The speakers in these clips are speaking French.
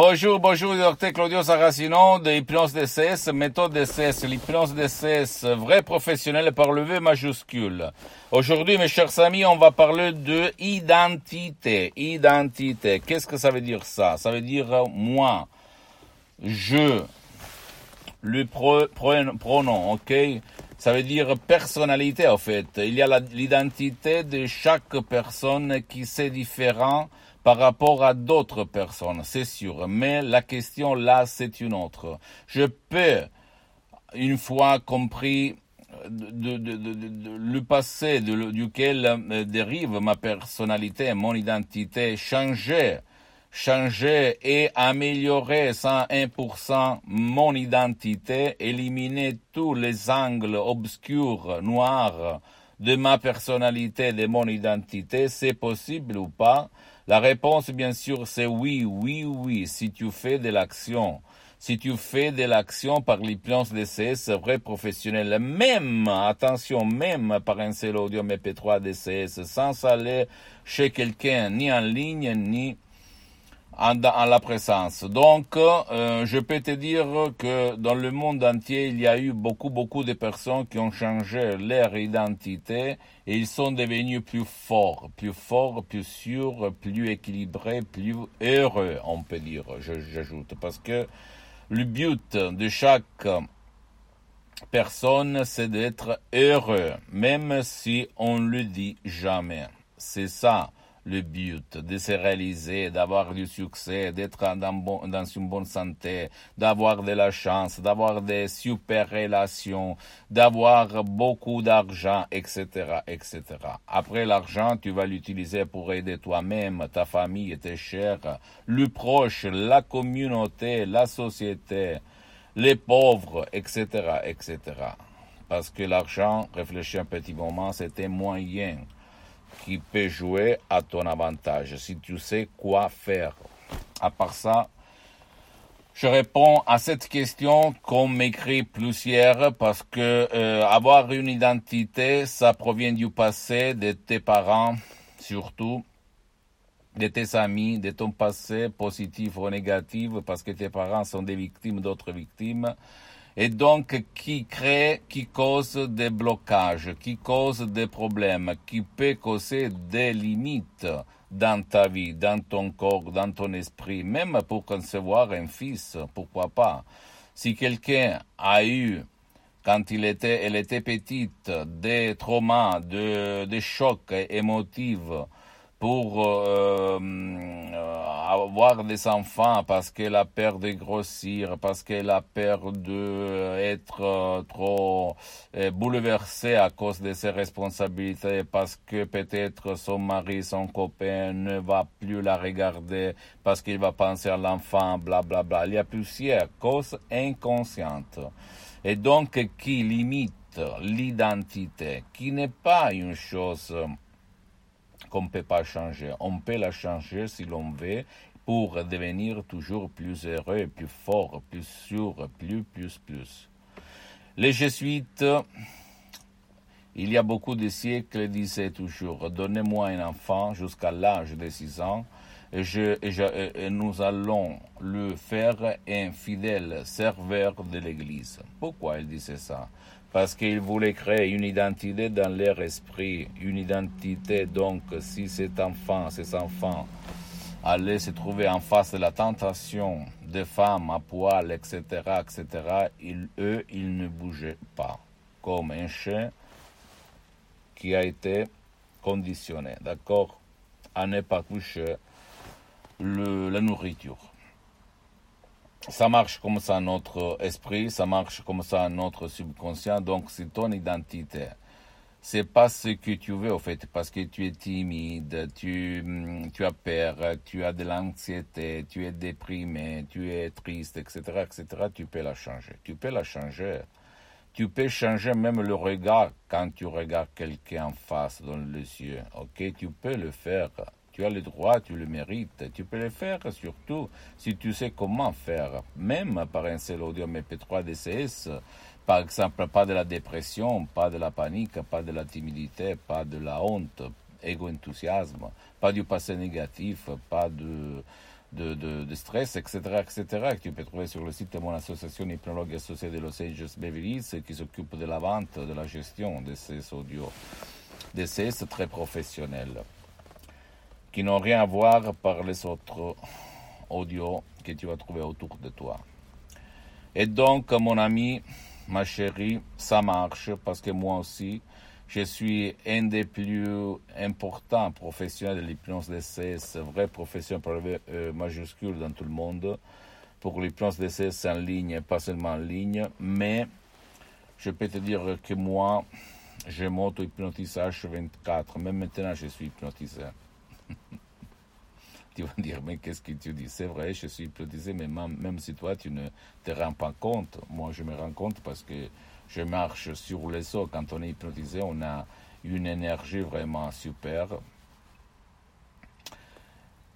Bonjour, bonjour, docteur Claudio Saracino de Hypnose DCS, méthode DCS, l'hypnose DCS, vrai professionnel par le V majuscule. Aujourd'hui, mes chers amis, on va parler de identité. Identité. Qu'est-ce que ça veut dire ça? Ça veut dire moi, je, le pronom, ok? Ça veut dire personnalité, en fait. Il y a l'identité de chaque personne qui c'est différent par rapport à d'autres personnes, c'est sûr. Mais la question là, c'est une autre. Je peux, une fois compris le passé duquel euh, dérive ma personnalité, mon identité, changer, changer et améliorer 101% mon identité, éliminer tous les angles obscurs, noirs de ma personnalité, de mon identité, c'est possible ou pas? La réponse, bien sûr, c'est oui, oui, oui, si tu fais de l'action. Si tu fais de l'action par l'hypnose DCS vrai professionnel, même, attention, même par un seul audio MP3 DCS, sans aller chez quelqu'un, ni en ligne, ni en, la présence. Donc, euh, je peux te dire que dans le monde entier, il y a eu beaucoup, beaucoup de personnes qui ont changé leur identité et ils sont devenus plus forts, plus forts, plus sûrs, plus équilibrés, plus heureux, on peut dire, j'ajoute. Parce que le but de chaque personne, c'est d'être heureux, même si on ne le dit jamais. C'est ça le but de se réaliser, d'avoir du succès, d'être dans, une bonne santé, d'avoir de la chance, d'avoir des super relations, d'avoir beaucoup d'argent, etc., etc. Après l'argent, tu vas l'utiliser pour aider toi-même, ta famille, tes chers, le proche, la communauté, la société, les pauvres, etc., etc. Parce que l'argent, réfléchis un petit moment, c'est moyen qui peut jouer à ton avantage, si tu sais quoi faire. À part ça, je réponds à cette question qu'on m'écrit plusieurs parce que euh, avoir une identité, ça provient du passé, de tes parents surtout, de tes amis, de ton passé positif ou négatif, parce que tes parents sont des victimes d'autres victimes et donc qui crée, qui cause des blocages, qui cause des problèmes, qui peut causer des limites dans ta vie, dans ton corps, dans ton esprit, même pour concevoir un fils, pourquoi pas. Si quelqu'un a eu, quand il était, elle était petite, des traumas, des chocs émotifs, pour euh, euh, avoir des enfants parce qu'elle a peur de grossir, parce qu'elle a peur d'être euh, trop bouleversée à cause de ses responsabilités, parce que peut-être son mari, son copain ne va plus la regarder, parce qu'il va penser à l'enfant, bla bla bla. Il y a plusieurs causes inconscientes. Et donc qui limite l'identité, qui n'est pas une chose qu'on ne peut pas changer. On peut la changer si l'on veut pour devenir toujours plus heureux, plus fort, plus sûr, plus, plus, plus. Les jésuites, il y a beaucoup de siècles, disaient toujours, donnez-moi un enfant jusqu'à l'âge de 6 ans, et, et, nous allons le faire un fidèle serveur de l'Église. Pourquoi il disait ça? Parce qu'ils voulaient créer une identité dans leur esprit, une identité donc si cet enfant, ces enfants allaient se trouver en face de la tentation des femmes à poil, etc., etc., eux, ils ne bougeaient pas, comme un chien qui a été conditionné, d'accord, à ne pas toucher la nourriture ça marche comme ça notre esprit, ça marche comme ça notre subconscient, donc c'est ton identité. C'est pas ce que tu veux au fait, parce que tu es timide, tu, mm, tu as peur, tu as de l'anxiété, tu es déprimé, tu es triste, etc., etc. Tu peux la changer. Tu peux la changer. Tu peux changer même le regard quand tu regardes quelqu'un en face dans les yeux. Ok, tu peux le faire. Tu as le droit, tu le mérites. Tu peux le faire surtout si tu sais comment faire. Même par un seul audio MP3 DCS. Par exemple, pas de la dépression, pas de la panique, pas de la timidité, pas de la honte, égo-enthousiasme, pas du passé négatif, pas de de, de, stress, etc., etc., que tu peux trouver sur le site de mon association hypnologue associée de Los Angeles Beverly qui s'occupe de la vente, de la gestion de ces audios, de ces très professionnels, qui n'ont rien à voir par les autres audios que tu vas trouver autour de toi. Et donc, mon ami, ma chérie, ça marche parce que moi aussi, je suis un des plus importants professionnels de l'hypnose DCS, vrai professionnel pour le euh, majuscule dans tout le monde, pour l'hypnose DCS en ligne, pas seulement en ligne, mais je peux te dire que moi, je m'auto-hypnotise H24, même maintenant je suis hypnotisé. tu vas dire, mais qu'est-ce que tu dis? C'est vrai, je suis hypnotisé, mais même si toi, tu ne te rends pas compte, moi je me rends compte parce que je marche sur les eaux. Quand on est hypnotisé, on a une énergie vraiment super.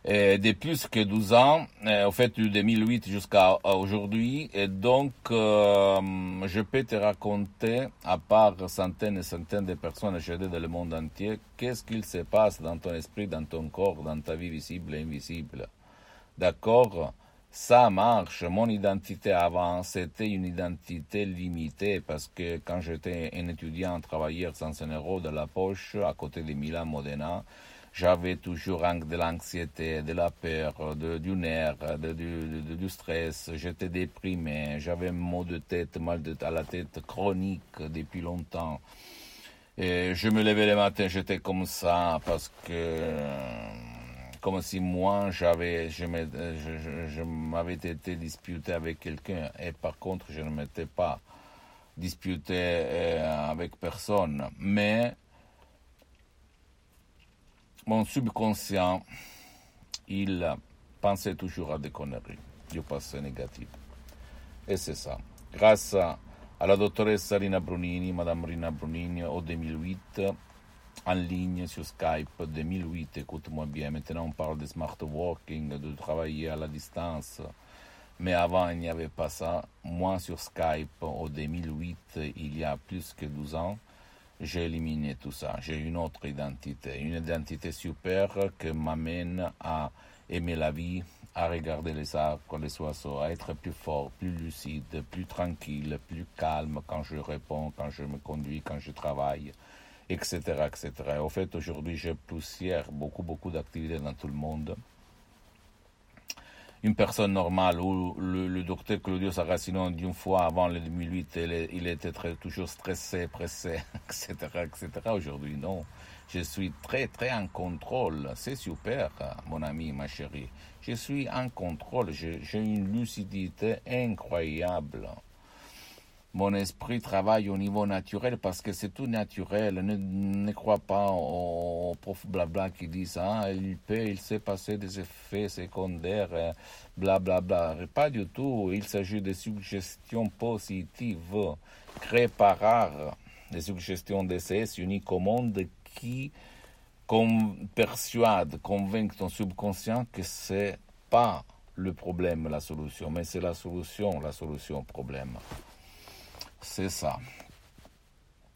Et de plus que 12 ans, euh, au fait de 2008 jusqu'à aujourd'hui, et donc euh, je peux te raconter, à part centaines et centaines de personnes aidées dans le monde entier, qu'est-ce qu'il se passe dans ton esprit, dans ton corps, dans ta vie visible et invisible? D'accord? Ça marche. Mon identité avant, c'était une identité limitée parce que quand j'étais un étudiant travailleur sans un euro de la poche à côté de Milan Modena, j'avais toujours de l'anxiété, de la peur, de, du nerf, de, du stress. J'étais déprimé, j'avais maux de tête, mal de, à la tête chronique depuis longtemps. Et je me levais le matin, j'étais comme ça parce que comme si moi j'avais je, je, m'avais été disputé avec quelqu'un et par contre je ne m'étais pas disputé euh, avec personne mais mon subconscient il pensait toujours à des conneries du passé négatif et c'est ça grâce à, la doctoresse Rina Brunini madame Rina Brunini en 2008 en ligne sur Skype 2008, écoute-moi bien. Maintenant, on parle de smart working, de travailler à la distance. Mais avant, il n'y avait pas ça. Moi, sur Skype, en 2008, il y a plus que 12 ans, j'ai éliminé tout ça. J'ai une autre identité, une identité super qui m'amène à aimer la vie, à regarder les arbres, les oiseaux, à être plus fort, plus lucide, plus tranquille, plus calme quand je réponds, quand je me conduis, quand je travaille etc., etc. au fait, aujourd'hui, j'ai poussière beaucoup, beaucoup d'activités dans tout le monde. Une personne normale, ou le, docteur Claudio Saracino, d'une fois avant le 2008, il, était toujours stressé, pressé, etc., etc. Aujourd'hui, non. Je suis très, très en contrôle. C'est super, mon ami, ma chérie. Je suis en contrôle. J'ai une lucidité incroyable mon esprit travaille au niveau naturel parce que c'est tout naturel. Ne, ne crois pas aux, profs blabla qui disent ah, il peut, il s'est passé des effets secondaires, blablabla. Bla, bla. Pas du tout. Il s'agit de suggestions positives créées par rare, des suggestions DCS uniques au monde qui persuadent, convainquent ton subconscient que c'est pas le problème, la solution, mais c'est la solution, la solution au problème. C'est ça.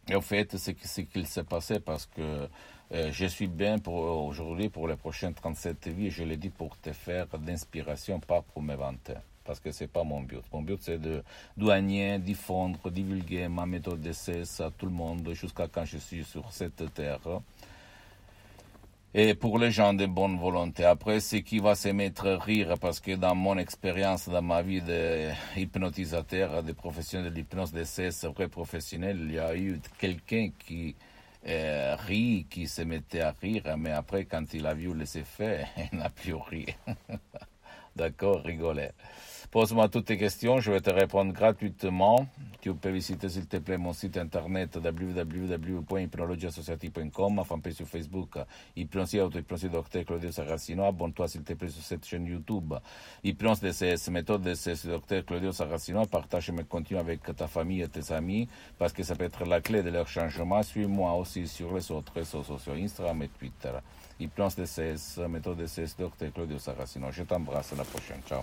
Et au fait, c'est ce qu'il s'est passé parce que euh, je suis bien pour aujourd'hui, pour les prochaines 37 vies, je l'ai dit pour te faire d'inspiration, pas pour me vanter. Parce que c'est pas mon but. Mon but, c'est de douanier, diffondre, divulguer ma méthode d'essai à tout le monde jusqu'à quand je suis sur cette terre et pour les gens de bonne volonté. Après, ce qui va se mettre à rire, parce que dans mon expérience, dans ma vie d'hypnotisateur, de professionnel de l'hypnose d'essai, vrai professionnel, il y a eu quelqu'un qui euh, rit, qui se mettait à rire, mais après, quand il a vu les effets, il n'a plus ri. D'accord, rigoler. Pose-moi toutes tes questions, je vais te répondre gratuitement. Tu peux visiter s'il te plaît mon site internet www.hypnologieassociative.com, fanpage sur Facebook, Hypnose Auto, Hypnose Docteur Claudio Saracino. Abonne-toi s'il te plaît sur cette chaîne YouTube. Hypnose DCS, méthode DCS, Docteur Claudio Saracino. Partage mes contenus avec ta famille et tes amis parce que ça peut être la clé de leur changement. Suis-moi aussi sur les autres réseaux sociaux, Instagram et Twitter. Hypnose DCS, méthode DCS, Docteur Claudio Saracino. Je t'embrasse, à la prochaine. Ciao.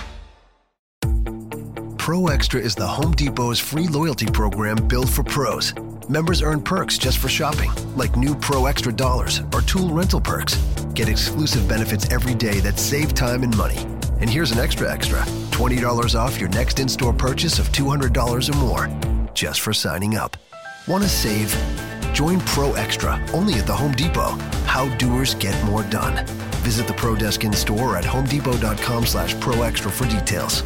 Pro Extra is the Home Depot's free loyalty program built for pros. Members earn perks just for shopping, like new Pro Extra dollars or tool rental perks. Get exclusive benefits every day that save time and money. And here's an extra extra $20 off your next in store purchase of $200 or more just for signing up. Want to save? Join Pro Extra only at the Home Depot. How doers get more done. Visit the Pro Desk in store at homedepot.com slash pro extra for details.